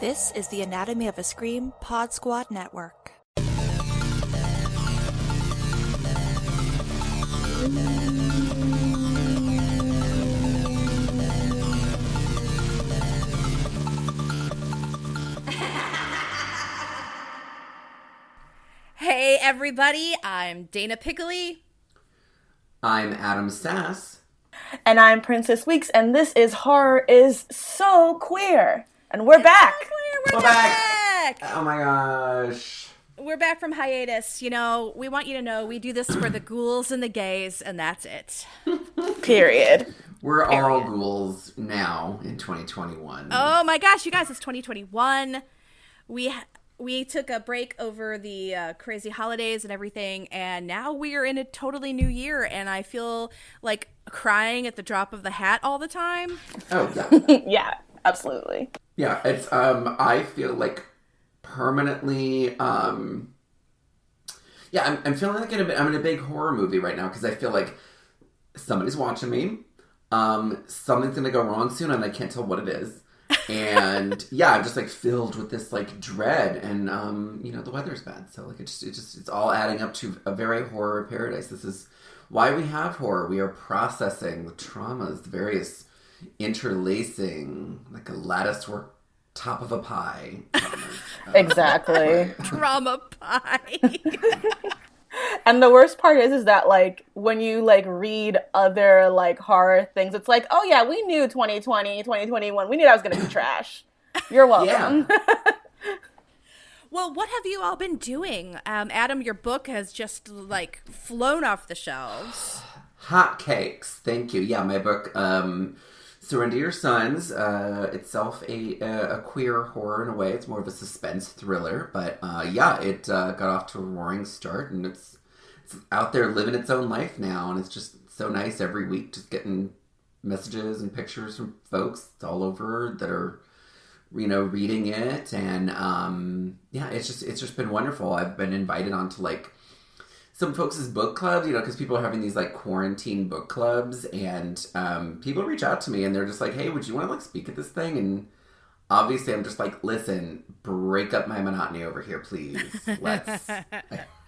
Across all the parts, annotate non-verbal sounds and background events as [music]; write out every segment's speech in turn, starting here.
This is the Anatomy of a Scream Pod Squad Network. Hey everybody, I'm Dana Piccoli. I'm Adam Sass. And I'm Princess Weeks, and this is Horror is So Queer. And we're back. We're, We're back. Oh my gosh. We're back from hiatus. You know, we want you to know we do this for the ghouls and the gays, and that's it. [laughs] Period. We're all ghouls now in 2021. Oh my gosh, you guys, it's 2021. We we took a break over the uh, crazy holidays and everything, and now we are in a totally new year, and I feel like crying at the drop of the hat all the time. Oh, yeah. [laughs] Yeah, absolutely. yeah, it's um I feel like permanently um Yeah, I'm, I'm feeling like in a, I'm in a big horror movie right now because I feel like somebody's watching me. Um something's to go wrong soon and I can't tell what it is. and [laughs] yeah, I'm just like filled with this like dread, and um, you know the weather's bad, so like it just it just it's all adding up to a very horror paradise. This is why we have horror. We are processing the traumas, the various interlacing, like a lattice work top of a pie. traumas. [laughs] Uh, Exactly. Drama pie. [laughs] and the worst part is is that like when you like read other like horror things, it's like, oh yeah, we knew 2020, 2021. We knew that was gonna be [coughs] trash. You're welcome. yeah, [laughs] Well, what have you all been doing? Um, Adam, your book has just like flown off the shelves. [sighs] hot cakes. Thank you. Yeah, my book. Um, Surrender Your Sons, uh, itself a, a queer horror in a way. It's more of a suspense thriller, but uh, yeah, it uh, got off to a roaring start, and it's it's out there living its own life now, and it's just so nice every week, just getting messages and pictures from folks all over that are you know reading it, and um, yeah, it's just it's just been wonderful. I've been invited onto like some folks' book clubs, you know, because people are having these like quarantine book clubs, and um, people reach out to me and they're just like, "Hey, would you want to like speak at this thing?" And obviously, I'm just like, "Listen, break up my monotony over here, please. Let's." [laughs]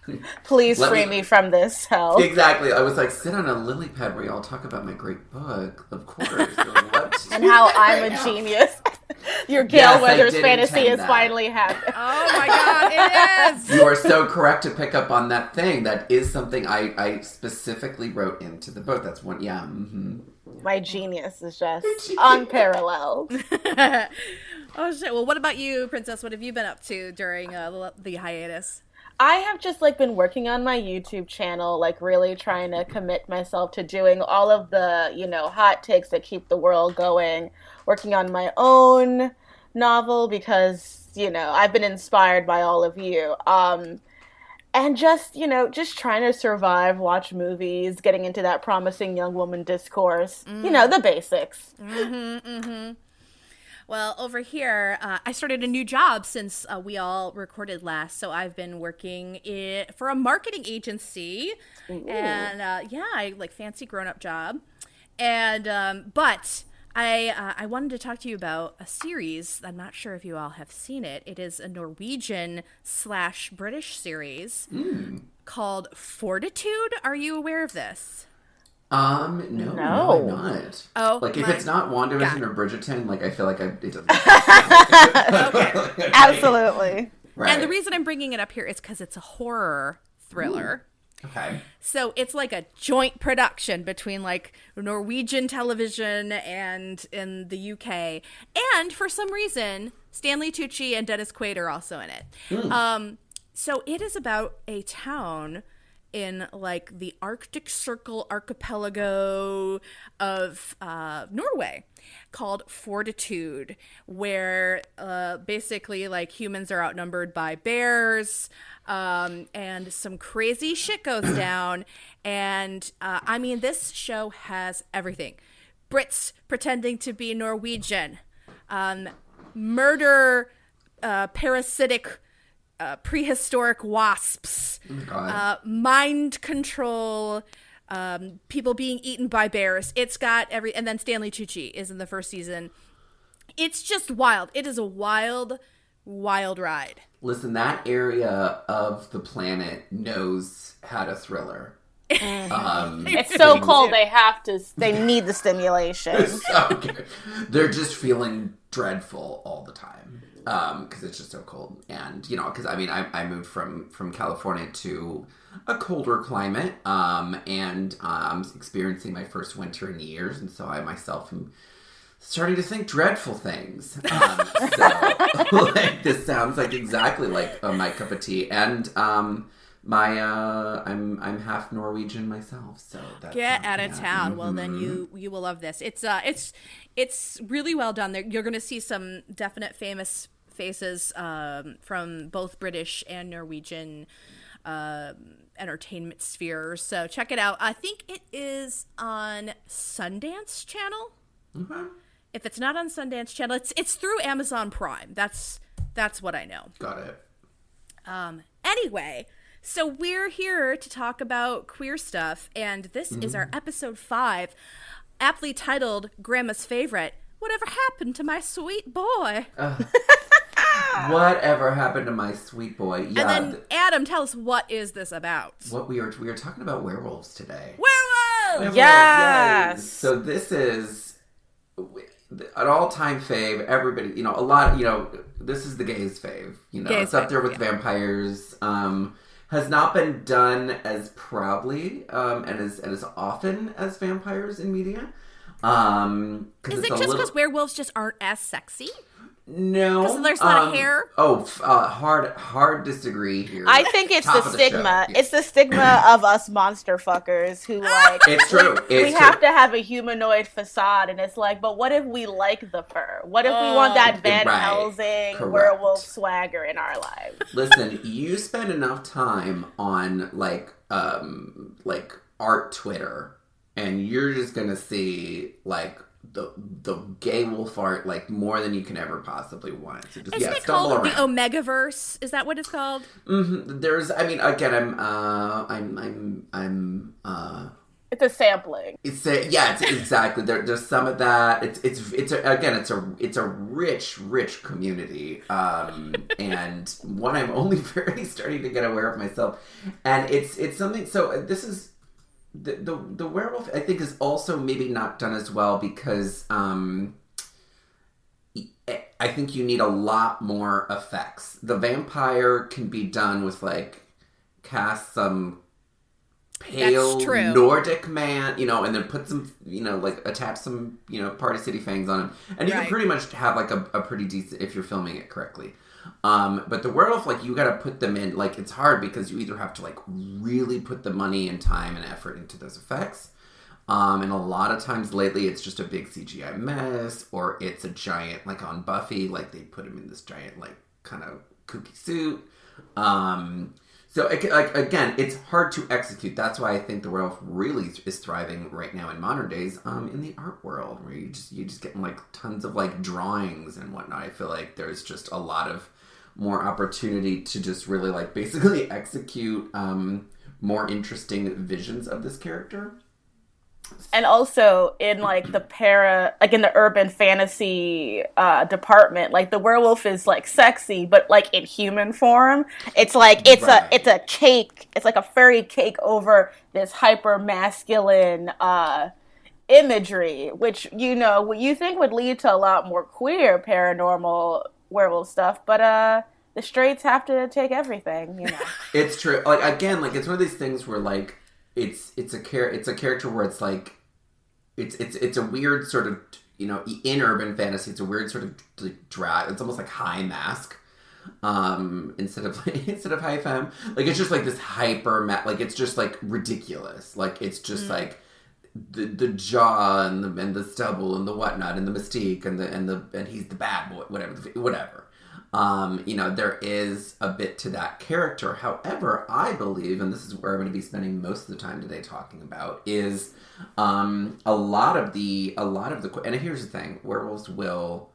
[laughs] Please Let free me- me, from this hell. exactly. I was like, sit on a lily pad where y'all talk about my great book, of course. You're [laughs] like, what? and how I'm Right a now. genius. [laughs] Your Gale Yes, Weathers fantasy intend is that. finally happened. [laughs] Oh my god, it is! [laughs] You are so correct to pick up on that thing. That is something I, I specifically wrote into the book. That's one, yeah. hmm My genius is just unparalleled. oh shit. Well, what about you, Princess? What have you been up to during uh, the- the hiatus? I have just like been working on my YouTube channel, like really trying to commit myself to doing all of the, you know, hot takes that keep the world going, working on my own novel because, you know, I've been inspired by all of you. Um and just, you know, just trying to survive, watch movies, getting into that promising young woman discourse. You know, mm. the basics. Mm-hmm, mm-hmm. Well, over here, uh, I started a new job since uh, we all recorded last. So I've been working i for a marketing agency, and uh, yeah, I like fancy grown up job. And um, but I uh, I wanted to talk to you about a series. I'm not sure if you all have seen it. It is a Norwegian slash British series called Fortitude. Are you aware of this? Um, no, no, No. I'm not. Oh, like if my it's not WandaVision God. or Bridgerton, like I feel like I it doesn't. [laughs] [laughs] Absolutely. Right. And the reason I'm bringing it up here is because it's a horror thriller. okay. So it's like a joint production between like Norwegian television and in the UK. And for some reason, Stanley Tucci and Dennis Quaid are also in it. Um, so it is about a town in like the Arctic Circle archipelago of uh, Norway called Fortitude, where uh, basically like humans are outnumbered by bears, um, and some crazy shit [clears throat] goes down. And uh, I mean, this show has everything Brits pretending to be Norwegian, um, murder, uh, parasitic uh, prehistoric wasps, uh, mind control, um, people being eaten by bears. It's got every, and then Stanley Tucci is in the first season. It's just wild. It is a wild, wild ride. Listen, that area of the planet knows how to thriller. [laughs] Um, [laughs] It's so cold they have to they need the [laughs] stimulation. so. They're just feeling dreadful all the time because it's just so cold. And you know, because I mean, I, I moved from from California to a colder climate, um, and uh, I'm experiencing my first winter in years, and so I myself am starting to think dreadful things. Um, so, [laughs] like, this sounds like exactly like uh, my cup of tea, and um, my uh, I'm I'm half Norwegian myself, so that's Get out of town. Well, then you you will love this. It's uh it's it's really well done. There you're going to see some definite famous faces um, from both British and Norwegian um entertainment spheres. So check it out. I think it is on Sundance Channel. Okay. If it's not on Sundance Channel, it's it's through Amazon Prime. That's that's what I know. Got it. Um, anyway, so we're here to talk about queer stuff, and this is our episode five, aptly titled Grandma's Favorite Whatever Happened to My Sweet Boy? [laughs] Whatever happened to my sweet boy? Yeah. and then, th- Adam, tell us what is this about? what we are we are talking about werewolves today. Werewolves! Werewolves, Yes! So this is an all-time fave. Everybody, you know, a lot. You know, this is the gays' fave. You know, Gays' it's up there with yeah. vampires. Um, has not been done as proudly um, and as and as often as vampires in media. Um, Is it just little- because werewolves just aren't as sexy? No, 'Cause there's not a um, hair? Oh, uh, hard, hard disagree here. I think it's Top the of the stigma. yeah. It's the stigma of us monster fuckers who like It's true. It's we true. have to have a humanoid facade, and it's like, but what if we like the fur? What if we want that Van Right. Helsing Correct. werewolf swagger in our lives? Listen, you spend enough time on like um like art Twitter and you're just gonna see like the the gay wolf art like more than you can ever possibly want. So just Isn't yeah, it stumble called the around. Omegaverse? Is that what it's called? hmm There's I mean again I'm uh I'm I'm I'm uh It's a sampling. It's a, yeah, it's exactly. There, there's some of that. It's it's it's a, again, it's a it's a rich rich community, um, and one I'm only [laughs] very starting to get aware of myself, and it's it's something. So this is the the the werewolf. I think is also maybe not done as well because um, I think you need a lot more effects. The vampire can be done with like cast some pale Nordic man, you know, and then put some, you know, like attach some, you know, Party City fangs on him, and you Right. can pretty much have like a, a pretty decent if you're filming it correctly. Um, but the werewolf, like, you got to put them in. Like, it's hard because you either have to like really put the money and time and effort into those effects. Um, and a lot of times lately, it's just a big CGI mess, or it's a giant, like on Buffy, like they put him in this giant, like kind of kooky suit. Um, so like again, it's hard to execute. That's why I think the werewolf really is thriving right now in modern days, um, in the art world, where you just you just getting like tons of like drawings and whatnot. I feel like there's just a lot of more opportunity to just really like basically [laughs] execute um, more interesting visions of this character. And also in like the para like in the urban fantasy uh department like the werewolf is like sexy but like in human form it's like it's Right. a it's a cake it's like a furry cake over this hyper masculine uh imagery which you know what you think would lead to a lot more queer paranormal werewolf stuff but uh the straights have to take everything you know [laughs] It's true. Like again, like it's one of these things where like it's it's a char- it's a character where it's like it's it's it's a weird sort of you know in urban fantasy it's a weird sort of like, drag. It's almost like high mask um instead of [laughs] instead of high femme. Like it's just like this hyper ma- like it's just like ridiculous. Like it's just like the the jaw and the and the stubble and the whatnot and the mystique and the and the and he's the bad boy whatever whatever um you know there is a bit to that character however i believe and this is where i'm going to be spending most of the time today talking about is um a lot of the a lot of the and here's the thing werewolves will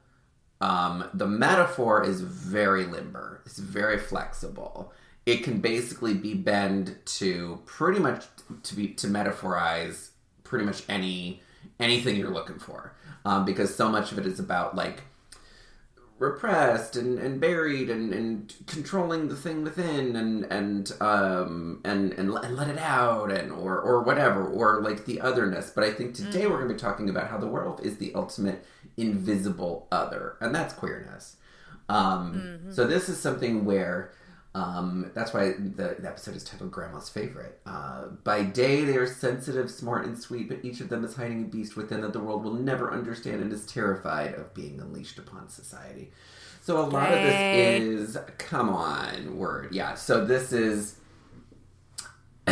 um, the metaphor is very limber. It's very flexible. It can basically be bent to pretty much to be to metaphorize pretty much any anything you're looking for, um, because so much of it is about like repressed and, and buried and, and controlling the thing within and and um and, and and let it out and or or whatever or like the otherness but i think today mm-hmm. we're going to be talking about how the werewolf is the ultimate invisible other and that's queerness um mm-hmm. so this is something where um, that's why the, the, episode is titled Grandma's Favorite. Uh, by day, they are sensitive, smart, and sweet, but each of them is hiding a beast within that the world will never understand and is terrified of being unleashed upon society. So a lot Yay. of this is, come on, word. Yeah, so this is. [clears throat]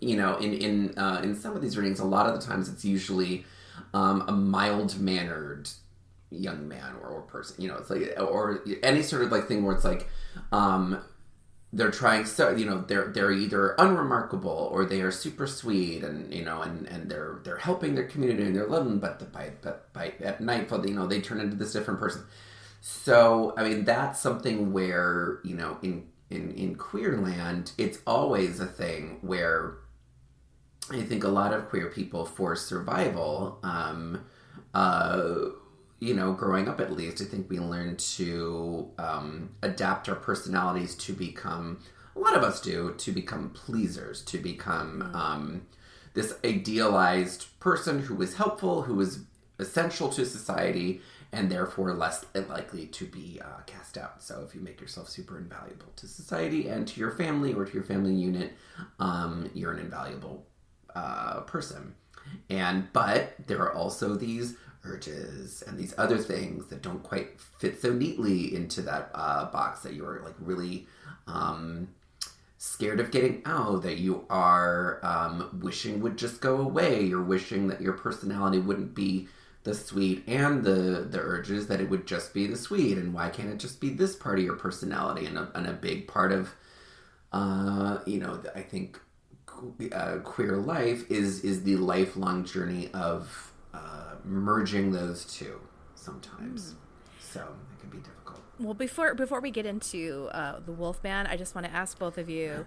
you know, in in uh, in some of these readings, a lot of the times it's usually um, a mild mannered young man or, or person. You know, it's like or any sort of like thing where it's like um, they're trying so you know they're they're either unremarkable or they are super sweet and you know and and they're they're helping their community and they're loving but the, by but by at nightfall you know they turn into this different person so i mean that's something where you know in in in queer land it's always a thing where i think a lot of queer people for survival um uh you know, growing up at least, I think we learn to um, adapt our personalities to become, a lot of us do, to become pleasers, to become mm. um, this idealized person who is helpful, who is essential to society, and therefore less likely to be uh, cast out. So if you make yourself super invaluable to society and to your family or to your family unit, um, you're an invaluable uh, person. And but there are also these urges and these other things that don't quite fit so neatly into that uh, box that you're like really um, scared of getting out that you are um, wishing would just go away. You're wishing that your personality wouldn't be the sweet and the the urges that it would just be the sweet. And why can't it just be this part of your personality and a, and a big part of uh, you know i think uh, queer life is is the lifelong journey of merging those two sometimes. Mm. So it can be difficult. Well, before before we get into uh, the Wolfman, I just want to ask both of you.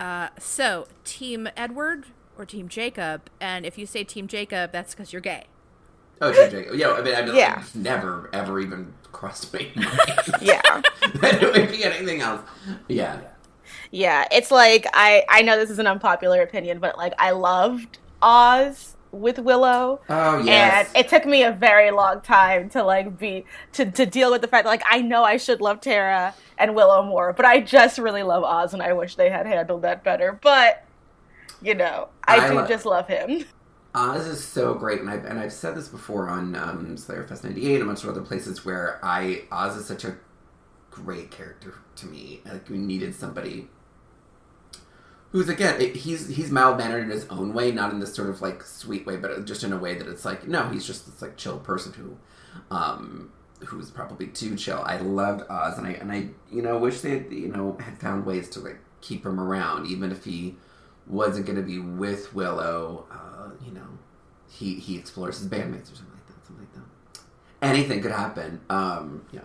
uh, so, Team Edward or Team Jacob? And if you say Team Jacob, that's because you're gay. Oh, Team Jacob. Yeah, I mean, I mean yeah. never ever even crossed my [laughs] mind. yeah, [laughs] that it would be anything else. Yeah. Yeah, it's like I I know this is an unpopular opinion, but like I loved Oz with Willow. Oh yes. And it took me a very long time to like be to to deal with the fact that like I know I should love Tara and Willow more, but I just really love Oz and I wish they had handled that better. But you know, I, I do lo- just love him. Oz is so great, and I've and I've said this before on um, Slayer Fest '98 and a bunch of other places where I Oz is such a great character to me. Like we needed somebody who's again he's he's mild mannered in his own way, not in this sort of like sweet way, but just in a way that it's like no, he's just this like chill person who, um, who's probably too chill. I loved Oz, and I and I you know wish they you know had found ways to like keep him around, even if he wasn't going to be with Willow. Uh, you know, he he explores his bandmates or something like that. Something like that. Anything could happen. Um, yeah.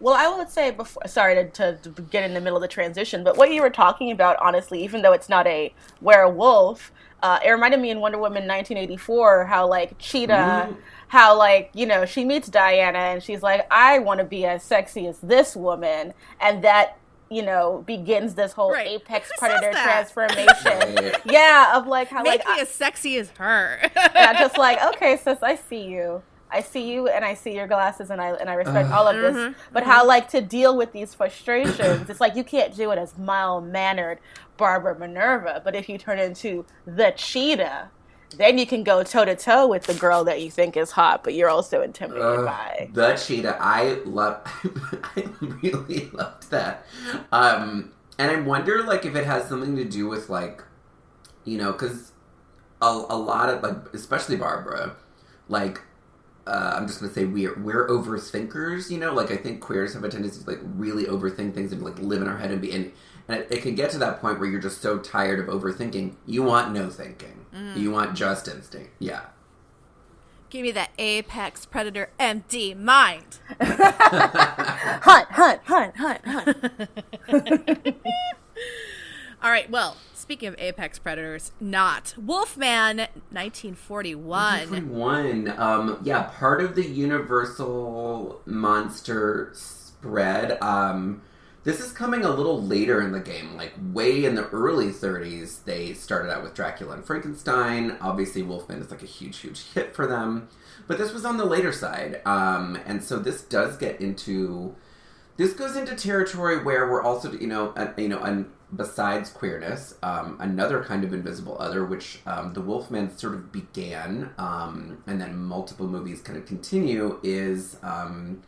Well, I would say before. Sorry to, to, get in the middle of the transition, but what you were talking about, honestly, even though it's not a werewolf, uh, it reminded me in Wonder Woman 1984 how like Cheetah, mm-hmm. how like you know she meets Diana and she's like, I want to be as sexy as this woman, and that you know begins this whole right. apex Who predator transformation. [laughs] yeah, of like how make like me I, as sexy as her. yeah, just [laughs] like okay, sis, I see you. I see you and I see your glasses and I and I respect uh, all of this. Mm-hmm, but mm-hmm. how like to deal with these frustrations? it's like you can't do it as mild mannered Barbara Minerva, but if you turn into the cheetah, then you can go toe to toe with the girl that you think is hot, but you're also intimidated uh, by. The cheetah, I love. [laughs] I really loved that, um, and I wonder like if it has something to do with like, you know, because a, a lot of like, especially Barbara, like uh, I'm just gonna say we're we're overthinkers, you know. Like I think queers have a tendency to like really overthink things and like live in our head and be and and it, it can get to that point where you're just so tired of overthinking. You want no thinking. Mm. You want just instinct. Yeah. Give me that apex predator empty mind. [laughs] hunt, hunt, hunt, hunt, hunt. [laughs] All right. Well, speaking of apex predators, not Wolfman, 1941. 1941. Um, yeah, part of the Universal monster spread. Um, this is coming a little later in the game, like way in the early 30s. They started out with Dracula and Frankenstein. Obviously, Wolfman is like a huge, huge hit for them. But this was on the later side, um, and so this does get into this goes into territory where we're also, you know, uh, you know, and besides queerness, um, another kind of invisible other, which um, the Wolfman sort of began, um, and then multiple movies kind of continue, is um,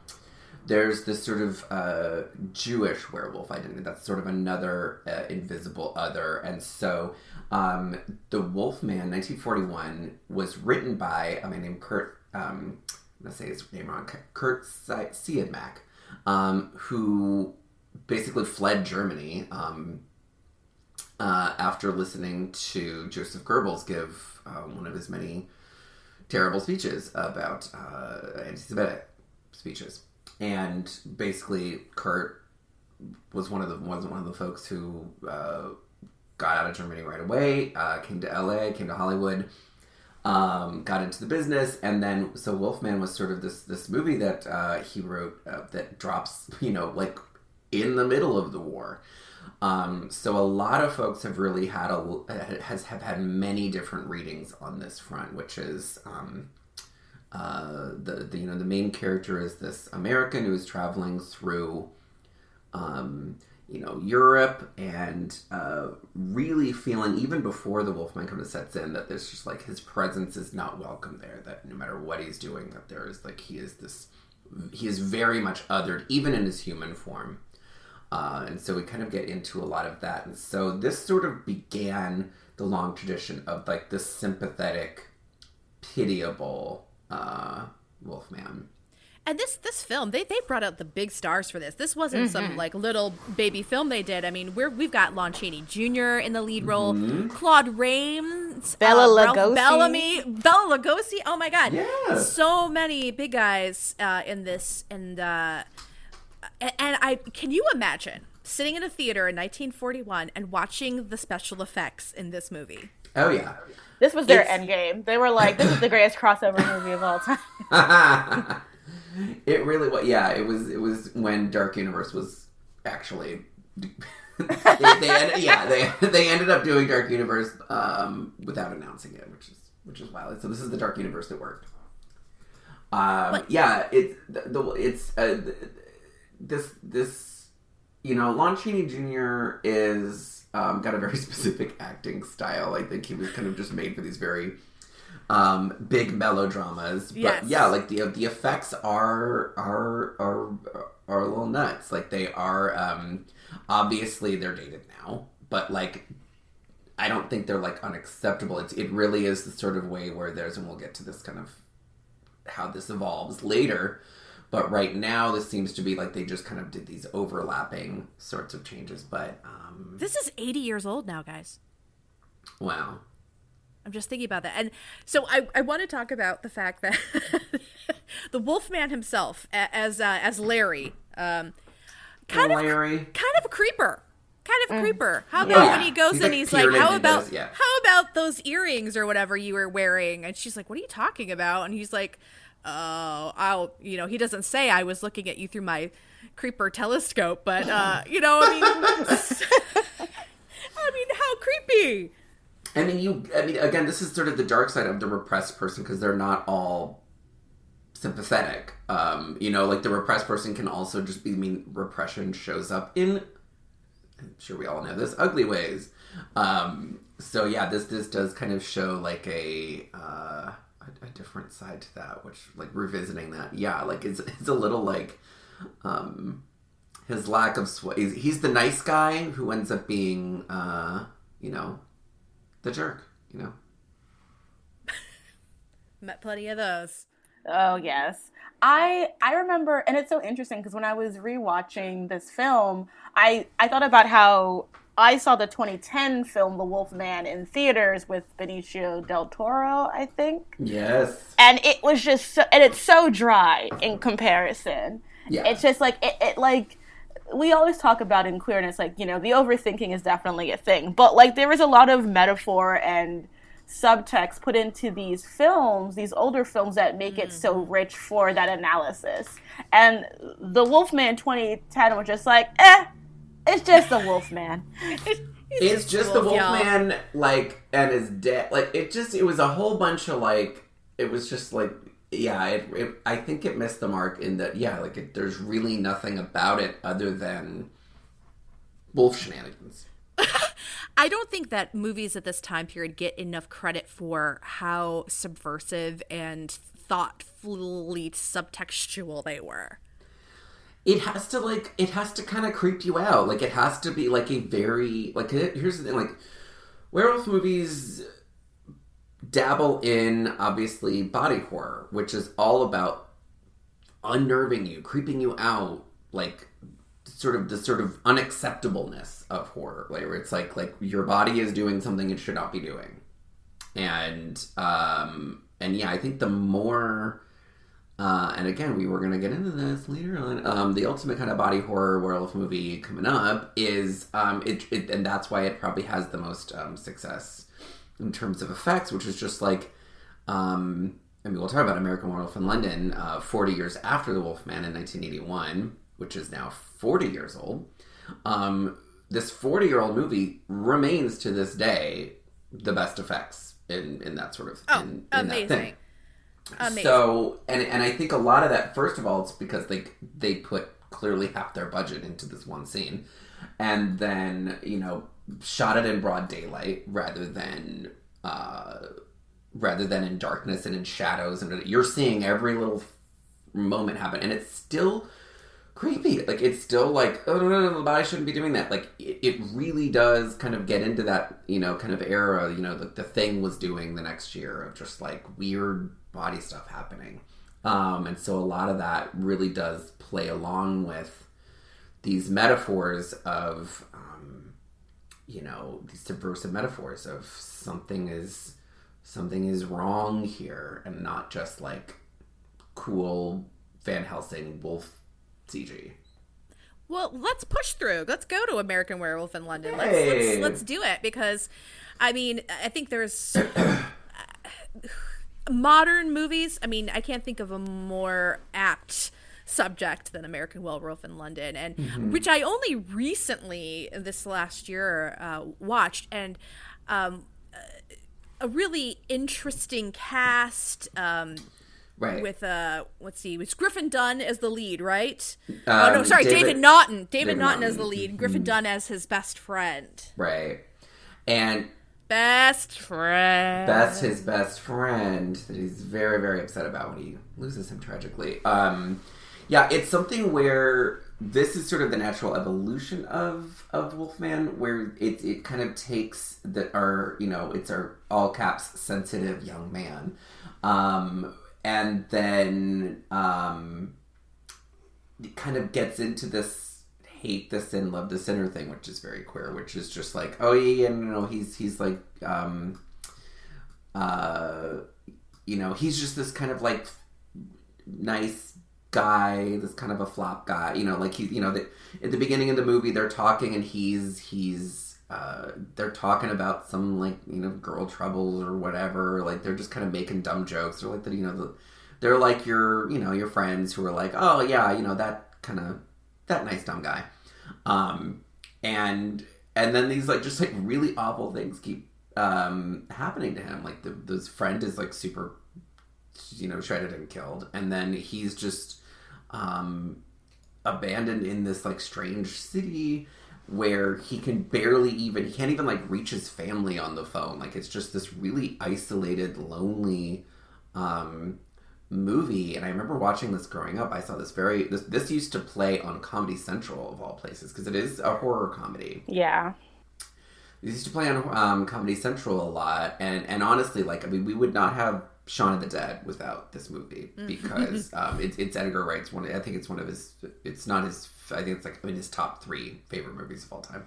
there's this sort of uh, Jewish werewolf identity. That's sort of another uh, invisible other, and so um, the Wolfman, 1941, was written by a man named Curt. Um, I'm gonna say his name wrong. Curt Siodmak um, who basically fled Germany um, uh, after listening to Joseph Goebbels give uh, one of his many terrible speeches about uh, anti-Semitic speeches, and basically Curt was one of the was one of the folks who uh, got out of Germany right away, uh, came to LA, came to Hollywood um, got into the business, and then so Wolfman was sort of this this movie that uh, he wrote uh, that drops, you know, like in the middle of the war. Um, so a lot of folks have really had a has have had many different readings on this front, which is um, uh, the, the you know the main character is this American who is traveling through um, you know Europe and uh, really feeling even before the Wolfman kind of sets in that there's just like his presence is not welcome there. That no matter what he's doing, that there is like he is this he is very much othered even in his human form. Uh, and so we kind of get into a lot of that. And so this sort of began the long tradition of like this sympathetic, pitiable uh, Wolfman. And this this film, they, they brought out the big stars for this. This wasn't mm-hmm. some like little baby film they did. I mean, we're we've got Lon Chaney Jr. in the lead role, mm-hmm. Claude Rains, Bela uh, Lugosi, Bellamy, Bela Lugosi. Oh my God, yeah. so many big guys uh, in this. And uh, and I can you imagine sitting in a theater in 1941 and watching the special effects in this movie? Oh yeah. This was their it's... end game. They were like, "This is the greatest crossover movie of all time." [laughs] [laughs] it really was. Yeah, it was. It was when Dark Universe was actually. [laughs] they, they ended, yeah, they they ended up doing Dark Universe um, without announcing it, which is which is wild. So this is the Dark Universe that worked. Um, yeah, it's the, the it's uh, this this you know Lon Chaney Jr. is um, got a very [laughs] specific acting style. I think he was kind of just made for these very um, big melodramas. But yes. yeah, like the the effects are are are are a little nuts. Like they are um, obviously they're dated now, but like I don't think they're like unacceptable. It's it really is the sort of way where there's and we'll get to this kind of how this evolves later. But right now, this seems to be like they just kind of did these overlapping sorts of changes. But um, this is 80 years old now, guys. Wow. I'm just thinking about that. And so I, I want to talk about the fact that [laughs] the Wolfman himself, as uh, as Larry, um, kind Larry. of kind of a creeper. Kind of a mm. creeper. How about yeah. when he goes he's and he's like, "How about those, yeah. how about those earrings or whatever you were wearing?" And she's like, "What are you talking about?" And he's like, "Oh, I'll." You know, he doesn't say I was looking at you through my creeper telescope, but uh, you know, I mean, [laughs] I mean, how creepy. I mean, you. I mean, again, this is sort of the dark side of the repressed person because they're not all sympathetic. Um, you know, like the repressed person can also just be. I mean, repression shows up in. I'm sure we all know this ugly ways. Um, so yeah, this this does kind of show like a, uh, a, a different side to that, which like revisiting that. Yeah, like it's it's a little like. Um, his lack of he's, he's the nice guy who ends up being uh, you know the jerk, you know. [laughs] Met plenty of those. Oh yes. I I remember and it's so interesting because when I was rewatching this film, I I thought about how I saw the 2010 film The Wolf Man in theaters with Benicio del Toro, I think. Yes. And it was just so, and it's so dry in comparison. Yeah. It's just like it, it like we always talk about in queerness, like, you know, the overthinking is definitely a thing. But, like, there is a lot of metaphor and subtext put into these films, these older films that make it so Mm-hmm. rich for that analysis. And The Wolfman 2010 was just like, eh, it's just the Wolfman. [laughs] It's just the wolf, y'all. Wolfman, like, and his dead. Like, it just, it was a whole bunch of, like, it was just like, yeah, it, it, I think it missed the mark in that, yeah, like, it, there's really nothing about it other than wolf shenanigans. [laughs] I don't think that movies at this time period get enough credit for how subversive and thoughtfully subtextual they were. it has to like it has to kind of creep you out like it has to be like a very like here's the thing like werewolf movies dabble in obviously body horror which is all about unnerving you creeping you out like sort of the sort of unacceptableness of horror where it's like like your body is doing something it should not be doing and um and yeah i think the more uh, and again, we were going to get into this later on. Um, the ultimate kind of body horror werewolf movie coming up is um, it, it, and that's why it probably has the most um, success in terms of effects, which is just like, um, I mean, we'll talk about American Werewolf in London, uh, 40 years after The Wolfman in 1981, which is now 40 years old. Um, this 40 year old movie remains to this day the best effects in, in that sort of Oh, in, in that amazing. thing. Amazing. So, and and I think a lot of that, first of all, it's because they they put clearly half their budget into this one scene, and then you know shot it in broad daylight rather than uh, rather than in darkness and in shadows, and you're seeing every little moment happen, and it's still creepy. Like it's still like, oh no, no, no, the body shouldn't be doing that. Like it, it really does kind of get into that, you know, kind of era. You know, that the thing was doing the next year of just like weird body stuff happening. Um, and so a lot of that really does play along with these metaphors of, um, you know, these subversive metaphors of something is something is wrong here, and not just like cool Van Helsing wolf CG. Well, let's push through. Let's go to American Werewolf in London. Let's, let's let's do it because, I mean, I think there's [clears throat] modern movies. I mean, I can't think of a more apt subject than American Werewolf in London, and which I only recently this last year uh, watched, and um, a really interesting cast. Um, Right. with uh let's see it's griffin dunne as the lead right oh Um, no sorry david, David- naughton david, David naughton, as the lead griffin dunne as his best friend right. And best friend that's his best friend that he's very, very upset about when he loses him tragically. Um, yeah, it's something where this is sort of the natural evolution of of Wolfman, where it it kind of takes that our you know it's our all caps sensitive young man, um, and then um, kind of gets into this hate the sin, love the sinner thing, which is very queer, which is just like, oh yeah, yeah, no, no, he's he's like, um, uh, you know, he's just this kind of like nice guy, this kind of a flop guy, you know, like he, you know, that at the beginning of the movie they're talking and he's he's. Uh, they're talking about some like you know girl troubles or whatever like they're just kind of making dumb jokes. They're like the, you know the, they're like your you know your friends who are like oh yeah you know that kind of that nice dumb guy. Um and and then these like just like really awful things keep um happening to him. Like the this friend is like super you know shredded and killed. And then he's just um abandoned in this like strange city where he can barely even he can't even like reach his family on the phone. Like it's just this really isolated lonely um movie. And i remember watching this growing up. I saw this very this, this used to play on comedy central of all places because it is a horror comedy. Yeah. it used to play on um, Comedy Central a lot, and and honestly, like I mean, we would not have Shaun of the Dead without this movie because [laughs] um, it's it's Edgar Wright's one. I think it's one of his. It's not his. I think it's like in his top three favorite movies of all time,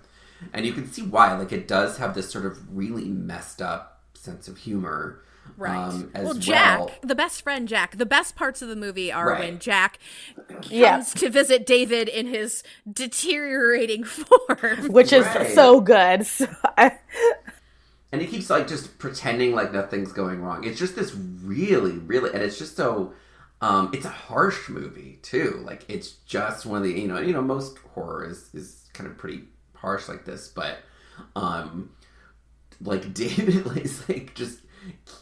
and you can see why. Like it does have this sort of really messed up sense of humor Right. um, as well, Jack, well. the best friend Jack. The best parts of the movie are Right. when Jack comes Yeah. to visit David in his deteriorating [laughs] form. which is Right. so good. [laughs] So I, and he keeps like just pretending like nothing's going wrong. It's just this really, really, and it's just so. Um, it's a harsh movie too. Like it's just one of the you know you know most horror is is kind of pretty harsh like this, but um, like [laughs] David is like just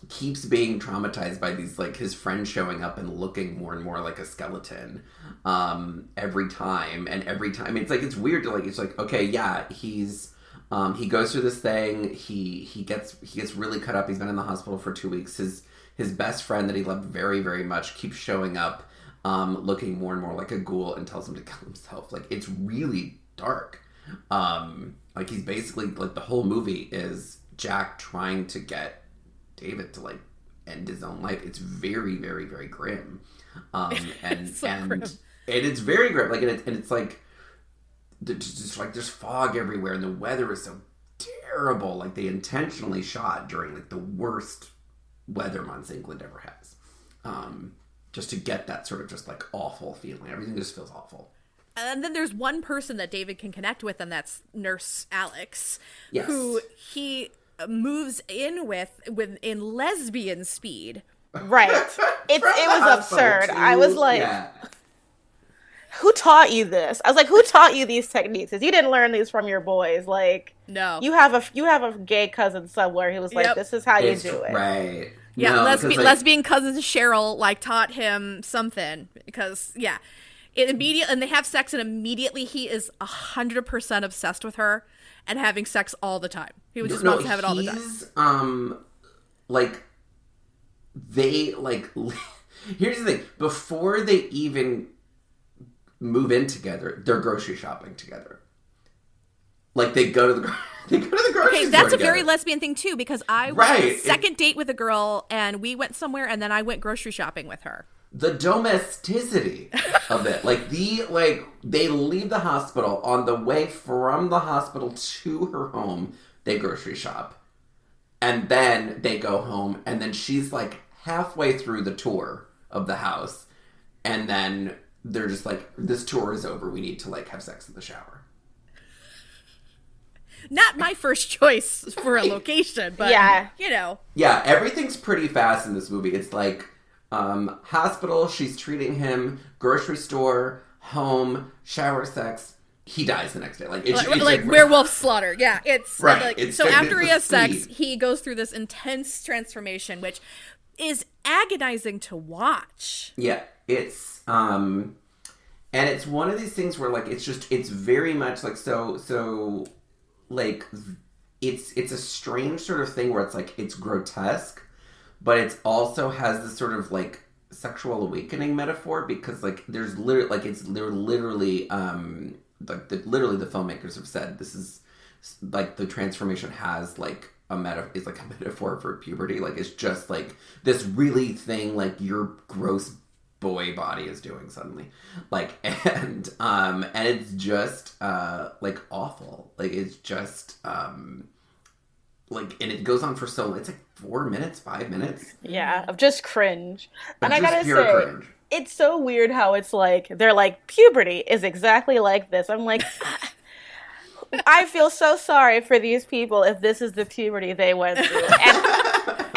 keeps being traumatized by these like his friends showing up and looking more and more like a skeleton um every time and every time it's like it's weird to like it's like okay yeah he's um he goes through this thing. He he gets he gets really cut up. He's been in the hospital for two weeks. His his best friend that he loved very very much keeps showing up um looking more and more like a ghoul and tells him to kill himself. Like it's really dark. Um like he's basically like the whole movie is jack trying to get david to like end his own life. It's very very very grim. Um [laughs] and so and grim. and it's very grim. Like and, it, and it's like there's just like there's fog everywhere and the weather is so terrible like they intentionally shot during like the worst weather months england ever has um just to get that sort of just like awful feeling everything just feels awful And then there's one person that David can connect with, and that's Nurse Alex, Yes. who he moves in with with in lesbian speed. right. [laughs] It's it was hospital, absurd. I was like, yeah. Who taught you this? I was like, who taught you these techniques? 'Cause you didn't learn these from your boys. Like, No, you have a you have a gay cousin somewhere who was like, Yep. this is how you do it. right yeah, No, lesbian, 'cause, like, lesbian cousin Cheryl like taught him something because yeah, it immediate and they have sex and immediately he is hundred percent obsessed with her and having sex all the time. He would just wants to have it all the time. Um, like they like. [laughs] Here's the thing: before they even move in together, they're grocery shopping together. Like they go to the [laughs] they go to the grocery Okay, store that's a very lesbian thing too because I went on Right, a it- second date with a girl and we went somewhere and then I went grocery shopping with her. the domesticity of it. Like the like they leave the hospital on the way from the hospital to her home, they grocery shop. And then they go home and then she's like halfway through the tour of the house and then they're just like this tour is over. We need to like have sex in the shower. Not my first choice for a location, [laughs] but Yeah. you know. Yeah, everything's pretty fast in this movie. It's like um, hospital, she's treating him, grocery store, home, shower sex. He dies the next day. Like it's, Like, it's like werewolf slaughter. Yeah, it's Right, like it's so like after he has sex, he goes through this intense transformation which is agonizing to watch. Yeah, it's um and it's one of these things where like it's just it's very much like so so like it's it's a strange sort of thing where it's like it's grotesque but it also has this sort of like sexual awakening metaphor because like there's literally like it's they're literally um like the, literally the filmmakers have said this is like the transformation has like a meta is like a metaphor for puberty. Like it's just like this really thing like your gross boy body is doing suddenly like [laughs] and um and it's just uh like awful like it's just um like and it goes on for so it's like four minutes five minutes Yeah, of just cringe. and I gotta say, cringe. it's so weird how it's like they're like puberty is exactly like this. I'm like, [laughs] I feel so sorry for these people if this is the puberty they went through, and,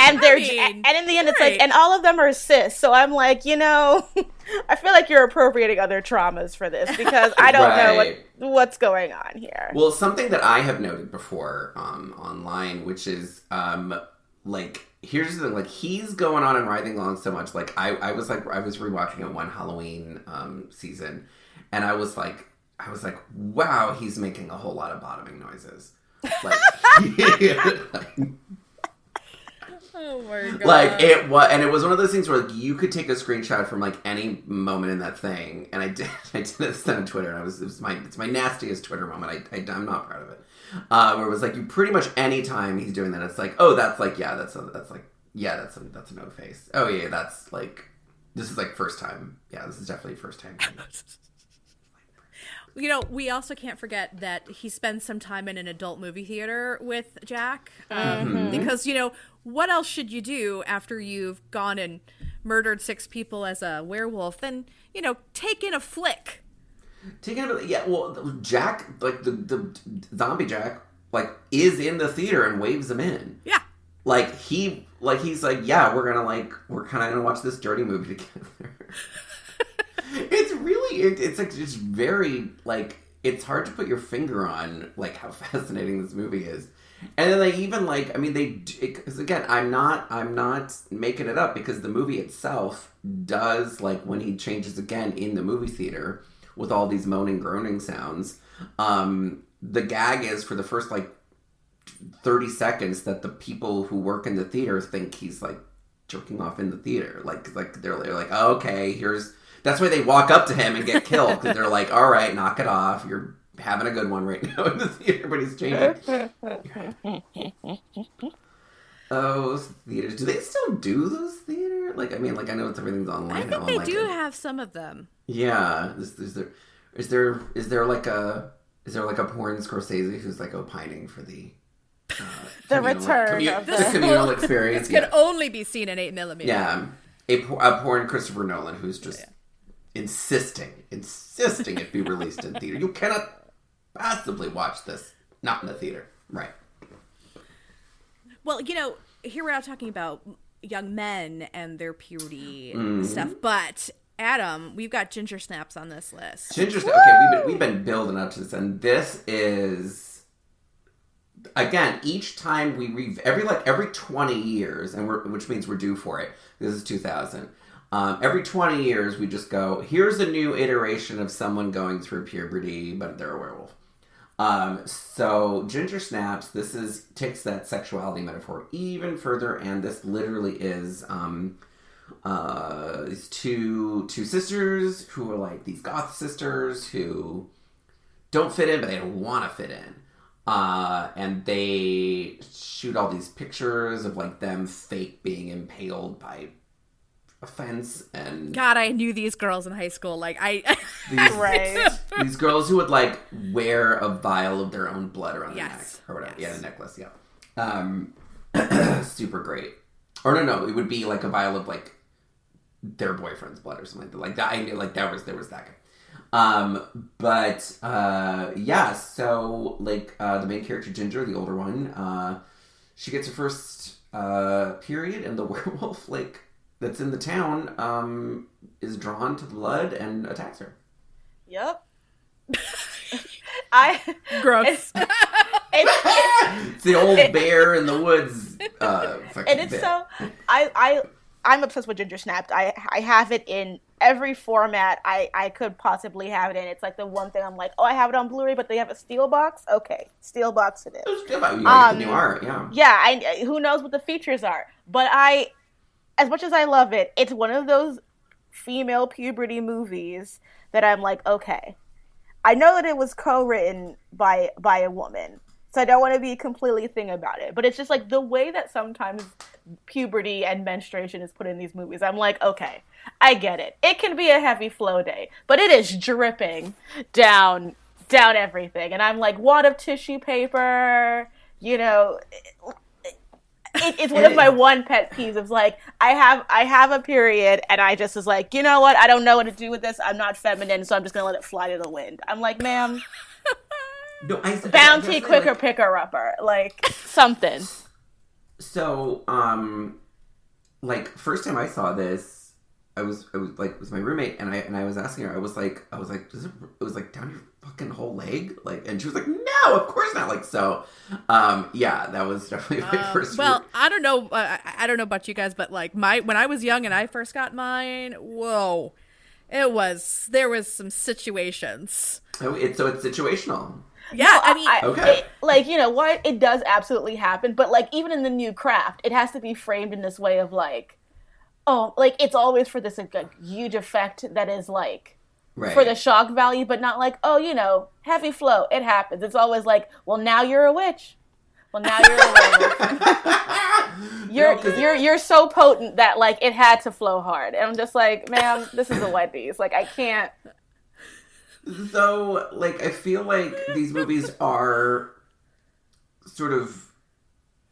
and they're mean, and in the end it's like, and all of them are cis. So I'm like, you know, [laughs] I feel like you're appropriating other traumas for this because I don't know what what's going on here. Well, something that I have noted before um, online, which is um, like here's the thing, like he's going on and writhing along so much. Like I, I was like I was rewatching it one Halloween um, season, and I was like I was like, wow, he's making a whole lot of bottoming noises. Like, [laughs] like Oh my god. like it was and it was one of those things where like you could take a screenshot from like any moment in that thing and i did [laughs] i did this on twitter and i was it was my it's my nastiest twitter moment i, I i'm not proud of it. Uh where it was like you pretty much any time he's doing that it's like oh that's like yeah that's a, that's like yeah that's a that's a no face. Oh yeah that's like this is like first time. Yeah this is definitely first time [laughs] You know, we also can't forget that he spends some time in an adult movie theater with Jack. Um, Because, you know, what else should you do after you've gone and murdered six people as a werewolf? Then, you know, take in a flick. Taking a yeah. Well, Jack, like the the zombie Jack, like is in the theater and waves him in. Yeah. Like he, like he's like, yeah, we're gonna like, we're kind of gonna watch this dirty movie [laughs] together. It, it's like just very like, it's hard to put your finger on like how [laughs] fascinating this movie is. And then they even like, I mean, they because again, I'm not, I'm not making it up because the movie itself does like when he changes again in the movie theater with all these moaning, groaning sounds. Um, the gag is for the first like 30 seconds that the people who work in the theater think he's like jerking off in the theater. Like, like they're, they're like, oh, okay, here's. That's why they walk up to him and get killed because they're like, all right, knock it off. You're having a good one right now [laughs] in the theater, but he's changing. those theaters. Do they still do those theater? Like, I mean, like I know it's everything's online. I think now, they like, do have some of them. Yeah. Is, is there is there is there like a is there like a porn Scorsese who's like opining for the uh, [laughs] The communal- return commu- of the, the- communal [laughs] experience? This can yeah. only be seen in 8 millimeter. yeah, a, a porn Christopher Nolan who's just insisting, insisting it be released in theater. You cannot possibly watch this not in the theater, right? Well, you know, here we're not talking about young men and their puberty Mm-hmm. stuff, but Adam, we've got ginger snaps on this list. Ginger Snap. Okay, we've been, we've been building up to this, and this is again each time we re every like every twenty years, and we're which means we're due for it. This is two thousand. Um, every twenty years, we just go. Here's a new iteration of someone going through puberty, but they're a werewolf. Um, so Ginger Snaps, this is takes that sexuality metaphor even further, and this literally is um, uh, these two two sisters who are like these goth sisters who don't fit in, but they don't want to fit in. Uh, and they shoot all these pictures of like them fake being impaled by a fence and God, I knew these girls in high school. Like I, [laughs] these, Right. [laughs] these girls who would like wear a vial of their own blood around their neck or whatever. Yes. Yeah, a necklace. Yeah. Um, [clears throat] super great. Or no, no, it would be like a vial of like their boyfriend's blood or something like that. Like that. I knew like that was there was that guy. Um, but uh, yeah. So like uh, the main character Ginger, the older one, uh, she gets her first uh period, and the [laughs] werewolf like that's in the town um is drawn to the blood and attacks her. Yep. [laughs] I gross. it's, [laughs] it's, It's the old bear in the woods. Uh, [laughs] fucking and it's bit. so I I I'm obsessed with Ginger Snaps. I I have it in every format I I could possibly have it in. It's like the one thing I'm like, oh, I have it on Blu-ray, but they have a steel box. Okay, steel box it is. It's good about you, like, Um, the new art, yeah. Yeah, I who knows what the features are, but I, as much as I love it, it's one of those female puberty movies that I'm like, okay, I know that it was co-written by by a woman, so I don't want to be completely thing about it. But it's just like the way that sometimes puberty and menstruation is put in these movies. I'm like, okay, I get it. It can be a heavy flow day, but it is dripping down down everything, and I'm like, wad of tissue paper, you know. It's one of my one pet peeves of like I have I have a period and I just was like you know what? I don't know what to do with this. I'm not feminine so I'm just gonna let it fly to the wind. I'm like ma'am [laughs] No, I, bounty quicker like, picker upper like something. So, um, like first time I saw this, I was I was like it was my roommate and I and I was asking her I was like I was like Does it, it was like down your fucking whole leg like and she was like no of course not like so um yeah that was [laughs] definitely my first Um, well, I don't know. Uh, I I don't know about you guys, but like my when I was young and I first got mine, whoa, it was there was some situations. oh, it's so it's situational Yeah, I mean, Okay. it- like you know what it does absolutely happen but like even in the new craft it has to be framed in this way of like oh like it's always for this like, huge effect that is like right for the shock value, but not like, oh, you know, heavy flow. It happens. It's always like, well, now you're a witch. Well, now you're a. [laughs] You're No, you're you're so potent that like it had to flow hard. And I'm just like, ma'am, this is a Wendy's. Like I can't. So like, I feel like these movies are sort of.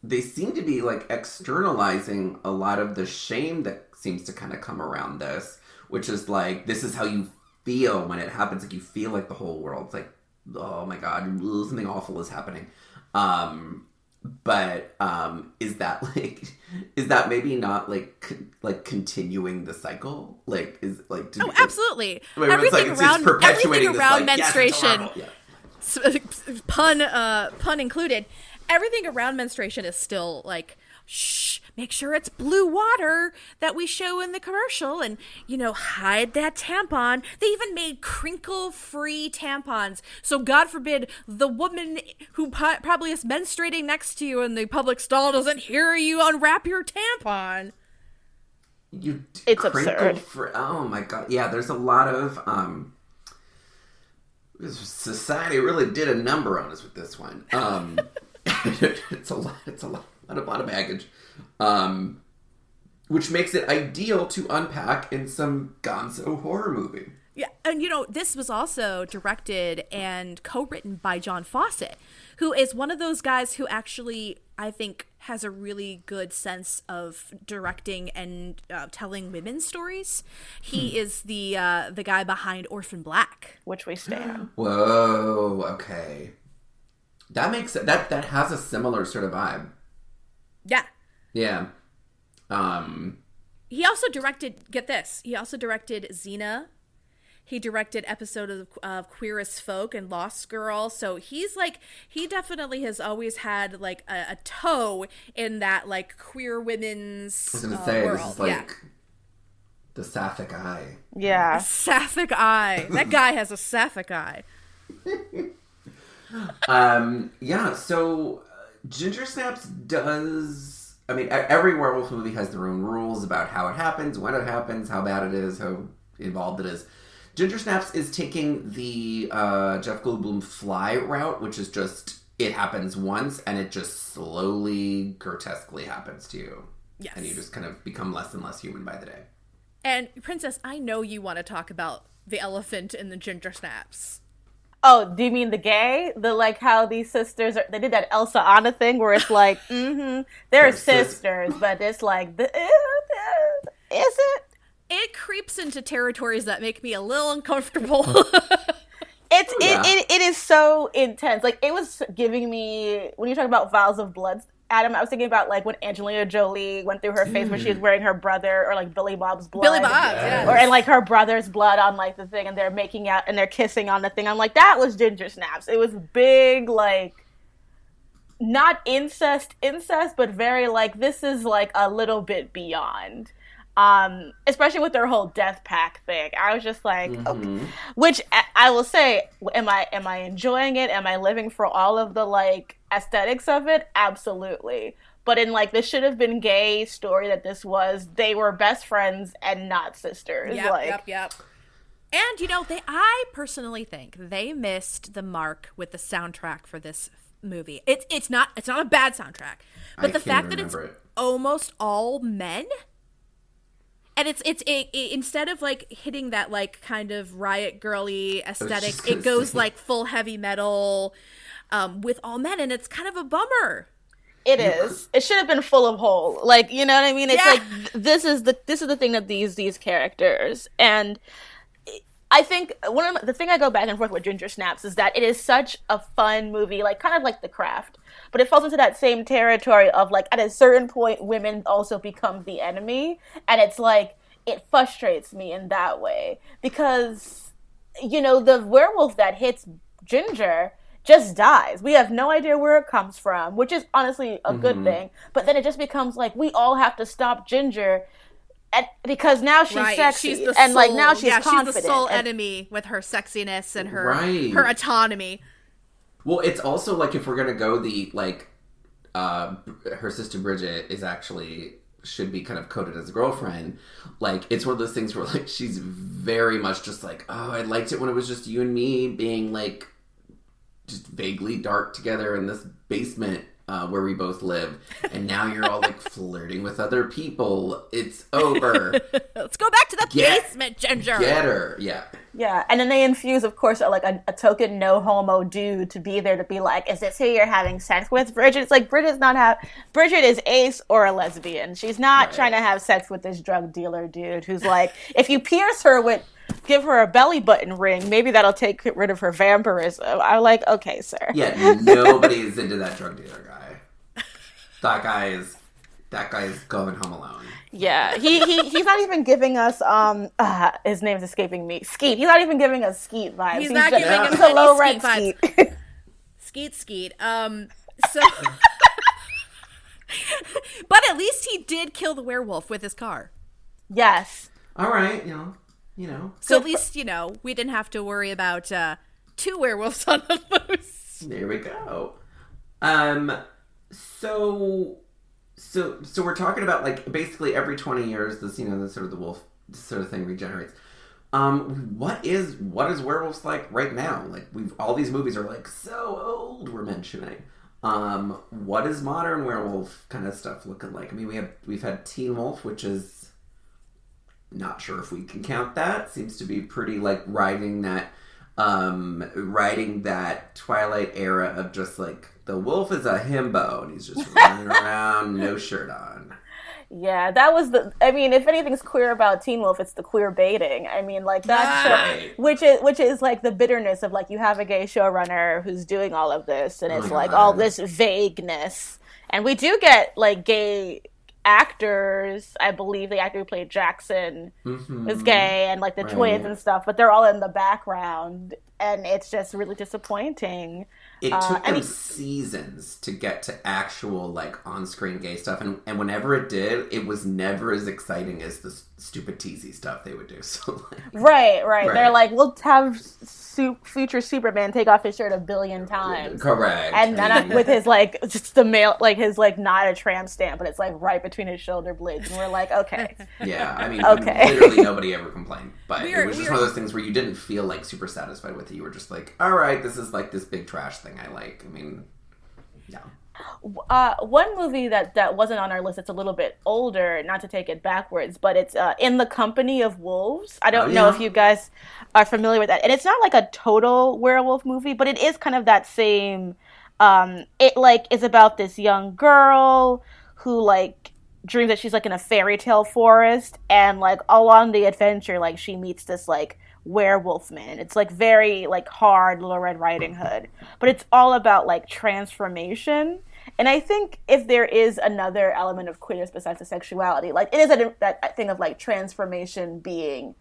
They seem to be like externalizing a lot of the shame that seems to kind of come around this, which is like, this is how you feel when it happens. Like, you feel like the whole world's like, oh my god, something awful is happening. Um, but um is that [laughs] like is that maybe not like con- like continuing the cycle like is like oh absolutely everything like around perpetuating everything this, around like, menstruation horrible. Yeah. [laughs] pun uh pun included everything around menstruation is still like shh make sure it's blue water that we show in the commercial and you know hide that tampon. They even made crinkle free tampons. So god forbid the woman who po- probably is menstruating next to you in the public stall doesn't hear you unwrap your tampon. You d- It's crinkle absurd. For, oh my god. Yeah there's a lot of um society really did a number on us with this one. Um [laughs] [laughs] it's a lot it's a lot, a lot of baggage um which makes it ideal to unpack in some gonzo horror movie Yeah, and you know, this was also directed and co-written by John Fawcett, who is one of those guys who actually I think has a really good sense of directing and uh, telling women's stories. He is the uh, the guy behind Orphan Black. which we stand. [gasps] Whoa, okay. That makes it that that has a similar sort of vibe. Yeah. Yeah. Um He also directed. Get this. He also directed Xena. He directed episodes of, of Queer as Folk and Lost Girl. So he's like, he definitely has always had like a, a toe in that like queer women's I was gonna uh, say world. this is like yeah. the sapphic eye. Yeah. [laughs] Sapphic eye. That guy has a sapphic eye. [laughs] Um yeah, so uh, Ginger Snaps does I mean every werewolf movie has their own rules about how it happens, when it happens, how bad it is, how involved it is. Ginger Snaps is taking the uh, Jeff Goldblum fly route, which is just it happens once and it just slowly, grotesquely happens to you. Yes. And you just kind of become less and less human by the day. And Princess, I know you want to talk about the elephant in the ginger snaps. Oh, do you mean the gay? The like how these sisters are? They did that Elsa Anna thing where it's like, [laughs] mm-hmm, they're They're sisters, but it's like, the, [laughs] is it? It creeps into territories that make me a little uncomfortable. [laughs] It's Yeah. it, it, it is so intense. Like it was giving me when you talk about vials of blood, Adam. I was thinking about like when Angelina Jolie went through her phase when she was mm. wearing her brother or like Billy Bob's blood. Billy Bob, yeah. Or and like her brother's blood on like the thing, and they're making out and they're kissing on the thing. I'm like, that was ginger snaps. It was big, like not incest, incest, but very like this is like a little bit beyond. Um, especially with their whole death pack thing. I was just like, okay. which I- I will say, am I am I enjoying it? Am I living for all of the like aesthetics of it? Absolutely. But in like this should have been gay story that this was, they were best friends and not sisters. Yep, like, yep, yep. And you know, they I personally think they missed the mark with the soundtrack for this movie. It's it's not it's not a bad soundtrack, but I the fact that it's it. almost all men. And it's it's it, it- instead of like hitting that like kind of riot girly aesthetic, it goes say. like full heavy metal um, with all men, and it's kind of a bummer. It is. It should have been full of hole. Like, you know what I mean? It's Yeah. like this is the this is the thing that these these characters and I think one of the, the thing I go back and forth with Ginger Snaps is that it is such a fun movie, like kind of like The Craft, but it falls into that same territory of like at a certain point women also become the enemy, and it's like it frustrates me in that way because you know the werewolf that hits Ginger just dies. We have no idea where it comes from, which is honestly a good mm-hmm. thing. But then it just becomes like we all have to stop Ginger. And, because now she's right? sexy, She's the and like now she's yeah, confident. she's the sole and- enemy with her sexiness and her Right. her autonomy. Well, it's also like if we're gonna go the like, uh, her sister Bridget is actually should be kind of coded as a girlfriend. Like it's one of those things where like she's very much just like, oh, I liked it when it was just you and me being like, just vaguely dark together in this basement. Uh, where we both live, and now you're all like [laughs] flirting with other people. It's over. [laughs] Let's go back to the Get- basement, Ginger. Get her. Yeah. Yeah, and then they infuse, of course, a, like a, a token no homo dude to be there to be like, "Is this who you're having sex with, Bridget?" It's like Bridget's not have Bridget is ace or a lesbian. She's not Right. trying to have sex with this drug dealer dude who's like, if you pierce her with, give her a belly button ring, maybe that'll take rid of her vampirism. I'm like, okay, sir. Yeah. Nobody's into that drug dealer guy. That guy is. That guy is going home alone. Yeah, he, he he's not even giving us um uh, his name's escaping me. Skeet. He's not even giving us Skeet vibes. He's not just- giving us he's any a low Skeet rent vibes. Skeet. Skeet skeet. Um so [laughs] But at least he did kill the werewolf with his car. yes. All right. You know. You know. So at least, you know, we didn't have to worry about uh two werewolves [laughs] on the loose. There we go. Um. So. So. So we're talking about like basically every twenty years, this you know, this sort of the wolf sort of thing regenerates. Um. What is what is werewolves like right now? Like we've all these movies are like so old. We're mentioning. Um. What is modern werewolf kind of stuff looking like? I mean, we have we've had Teen Wolf, which is not sure if we can count that. Seems to be pretty like riding that um riding that Twilight era of just like the wolf is a himbo and he's just [laughs] running around, no shirt on. Yeah, that was the. I mean, if anything's queer about Teen Wolf, it's the queer baiting. I mean, like that, Right. which is which is like the bitterness of like you have a gay showrunner who's doing all of this, and Oh it's my like God. all this vagueness, and we do get like gay actors. I believe the actor who played Jackson Mhm. is gay, and like the Right. twins and stuff, but they're all in the background, and it's just really disappointing. It took Uh, I them mean- seasons to get to actual like on-screen gay stuff, and and whenever it did, it was never as exciting as the s- stupid teasy stuff they would do. [laughs] So like, Right, right. They're like, we'll have su- future Superman take off his shirt a billion times. correct, and then [laughs] I I, with his like just the male like his like not a tramp stamp but it's like right between his shoulder blades and we're like [laughs] okay Yeah, I mean, Okay. literally nobody ever complained, but We're- it was just we're- one of those things where you didn't feel like super satisfied with it. You were just like, all right, this is like this big trash thing I like. I mean, yeah, uh, one movie that that wasn't on our list it's a little bit older not to take it backwards but it's uh, in the company of wolves. I don't Oh, know yeah. if you guys are familiar with that. And it's not like a total werewolf movie but it is kind of that same um it like is about this young girl who like dreams that she's like in a fairy tale forest. And like along the adventure like she meets this like werewolf man it's like very like hard little red riding hood. But it's all about like transformation. And i think if there is another element of queerness besides the sexuality like it is a, that thing of like transformation being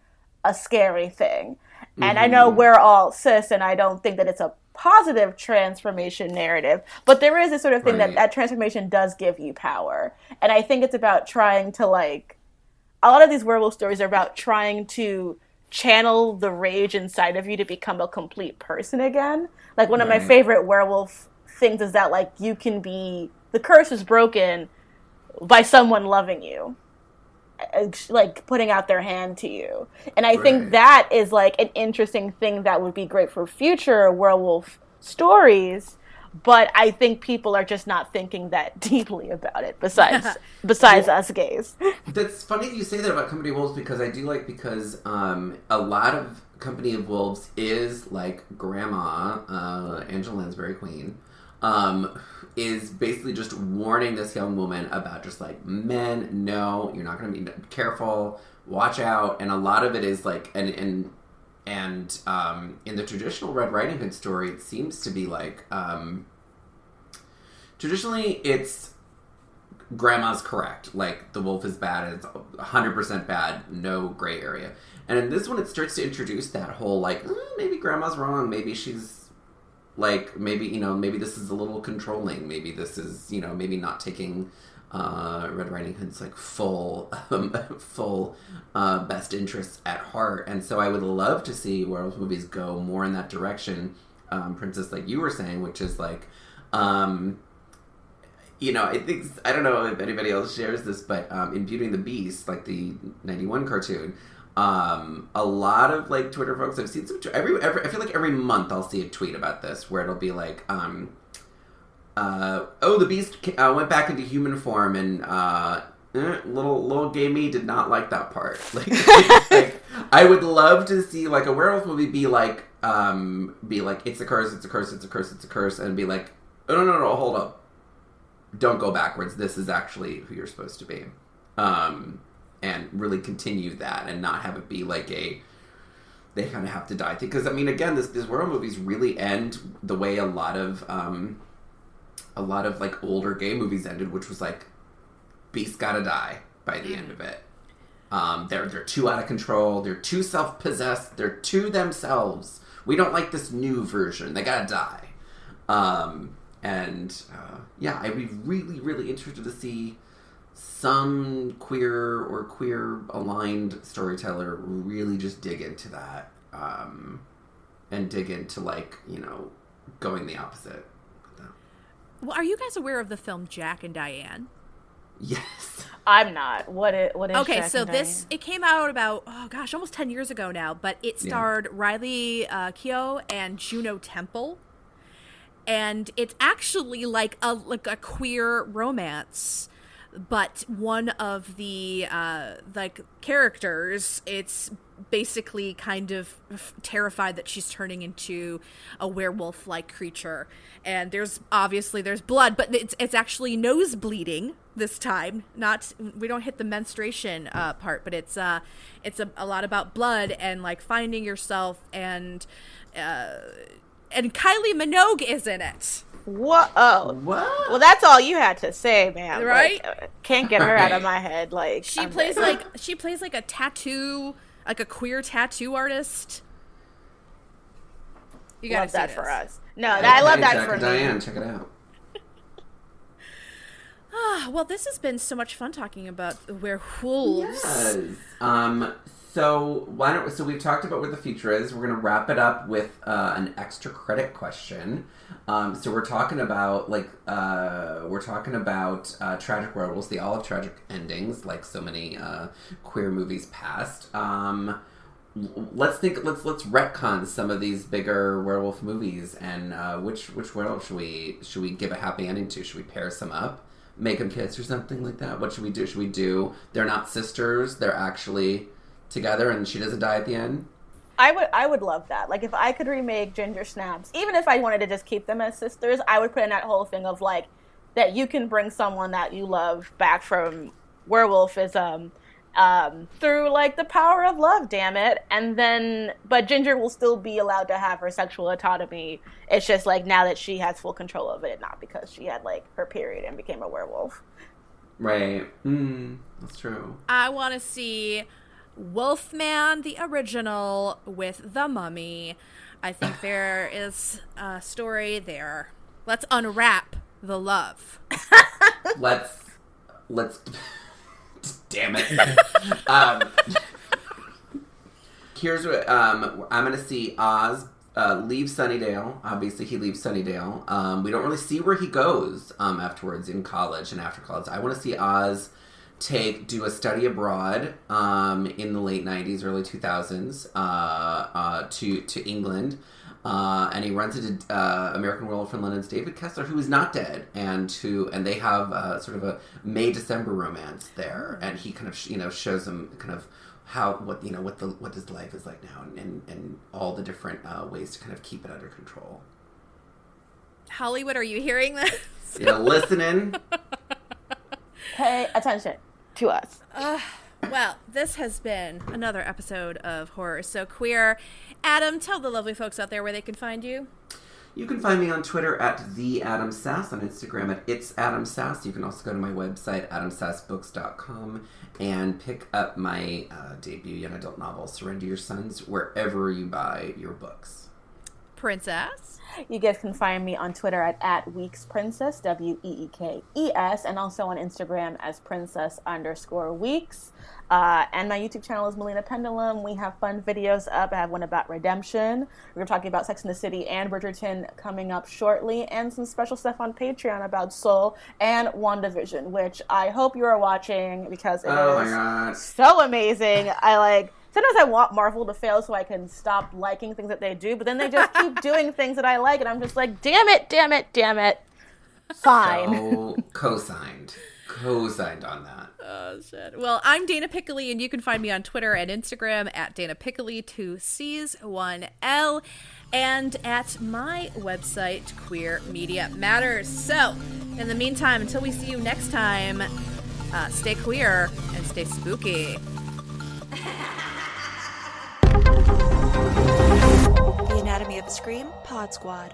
a scary thing. And i know mm-hmm. we're all cis and i don't think that it's a positive transformation narrative but there is this sort of thing that that transformation does give you power. And i think it's about trying to like a lot of these werewolf stories are about trying to channel the rage inside of you to become a complete person again. Like one of my favorite werewolf things is that like you can be the curse is broken by someone loving you. uh, Like putting out their hand to you. And I think that is like an interesting thing that would be great for future werewolf stories. But I think people are just not thinking that [laughs] deeply about it. Besides, [laughs] besides us gays. [laughs] That's funny you say that about Company of Wolves because I do like because um, a lot of Company of Wolves is like Grandma uh, Angela Lansbury Queen um, is basically just warning this young woman about just like men. No, you're not going to be careful. Watch out. And a lot of it is like and and and um, in the traditional Red Riding Hood story, it seems to be like um, traditionally it's grandma's correct. Like the wolf is bad. It's 100% bad. No gray area. And in this one, it starts to introduce that whole like "Mm, maybe grandma's wrong. Maybe she's like maybe you know maybe this is a little controlling. Maybe this is you know maybe not taking uh, Red Riding Hood's like full um, [laughs] full uh, best interests at heart. And so I would love to see werewolf movies go more in that direction. Um, Princess, like you were saying, which is like. Um, you know, I think I don't know if anybody else shares this, but um, in Beauty and the Beast, like the '91 cartoon, um, a lot of like Twitter folks I've seen some every, every I feel like every month I'll see a tweet about this where it'll be like, um, uh, oh, the beast uh, went back into human form, and uh, eh, little little gay me did not like that part. [laughs] Like, [laughs] like, I would love to see like a werewolf movie be like, um, be like, it's a curse, it's a curse, it's a curse, it's a curse, and be like, oh, no, no, no, hold up, don't go backwards. This is actually who you're supposed to be, um, and really continue that, and not have it be like a they kind of have to die because I mean, again, this this werewolf movies really end the way a lot of um, a lot of like older gay movies ended, which was like Beast gotta die by the end of it. Um, they're they're too out of control. They're too self possessed. They're too themselves. We don't like this new version. They gotta die. Um, and uh, yeah, I'd be really really interested to see some queer or queer aligned storyteller really just dig into that um, and dig into like you know going the opposite. Well, are you guys aware of the film Jack and Diane? Yes. I'm not. What it what is what is Okay, Jack so and this Diane? it came out about oh gosh, almost ten years ago now, but it Yeah. starred Riley uh, Keough and Juno Temple, and it's actually like a like a queer romance, but one of the uh, like characters, it's basically kind of terrified that she's turning into a werewolf like creature and there's obviously there's blood but it's it's actually nose bleeding this time not we don't hit the menstruation uh, part but it's uh it's a, a lot about blood and like finding yourself and uh and Kylie Minogue is in it Whoa. Oh. What? Well, that's all you had to say, man. Right? Like, uh, can't get her out of my head. Like she I'm plays good. like she plays like a tattoo like a queer tattoo artist you gotta love see that this. for us. No, I love that Jack for and me. Diane, check it out. [sighs] Ah, well, this has been so much fun talking about werewolves. Yes. Um. So why don't so we've talked about what the future is. We're gonna wrap it up with uh, an extra credit question. Um. So we're talking about like uh we're talking about uh, tragic werewolves. They all have tragic endings, like so many uh, queer movies past. Um. Let's think. Let's let's retcon some of these bigger werewolf movies, and uh, which which werewolf should we should we give a happy ending to? Should we pair some up? make them kiss or something like that? What should we do? Should we do? They're not sisters. They're actually together, and she doesn't die at the end. I would I would love that. Like if I could remake Ginger Snaps, even if I wanted to just keep them as sisters, I would put in that whole thing of like that you can bring someone that you love back from werewolfism um, through like the power of love, damn it. And then but Ginger will still be allowed to have her sexual autonomy. It's just like now that she has full control of it, not because she had like her period and became a werewolf. Right. Mm, that's true. I want to see Wolfman, the original, with the mummy. I think [coughs] there is a story there. Let's unwrap the love. [laughs] Let's let's. [laughs] Damn it. [laughs] um, here's what um, I'm gonna see Oz uh, leave Sunnydale. Obviously, he leaves Sunnydale. Um, we don't really see where he goes um, afterwards in college and after college. I want to see Oz take do a study abroad um, in the late '90s, early 2000s uh, uh, to to England. Uh, and he runs into uh, American Werewolf in London's David Kessler, who is not dead, and who and they have uh, sort of a May December romance there, and he kind of sh- you know shows him kind of how what you know what the what his life is like now, and and, and all the different uh, ways to kind of keep it under control. Hollywood, are you hearing this? You know, listening. [laughs] Pay attention to us. Well, this has been another episode of Horror So Queer. Adam, tell the lovely folks out there where they can find you. You can find me on Twitter at the Adam Sass, on Instagram at it's Adam Sass. You can also go to my website adamsassbooks.com and pick up my uh, debut young adult novel Surrender Your Sons wherever you buy your books. Princess. You guys can find me on Twitter at, at Weekes Princess, W E E K E S, and also on Instagram as Princess underscore Weekes. Uh, and my YouTube channel is Melina Pendulum. We have fun videos up. I have one about redemption. We're talking about Sex in the City and Bridgerton coming up shortly, and some special stuff on Patreon about Soul and WandaVision, which I hope you are watching because it is Oh my god. so amazing. I like sometimes I want Marvel to fail so I can stop liking things that they do, but then they just keep [laughs] doing things that I like, and I'm just like, damn it, damn it, damn it. Fine. So co-signed, co-signed on that. Oh shit. Well, I'm Dana Piccoli, and you can find me on Twitter and Instagram at Dana Piccoli, two C's, one L, and at my website, Queer Media Matters. So, in the meantime, until we see you next time, uh, stay queer and stay spooky. [laughs] Anatomy of a Scream Pod Squad.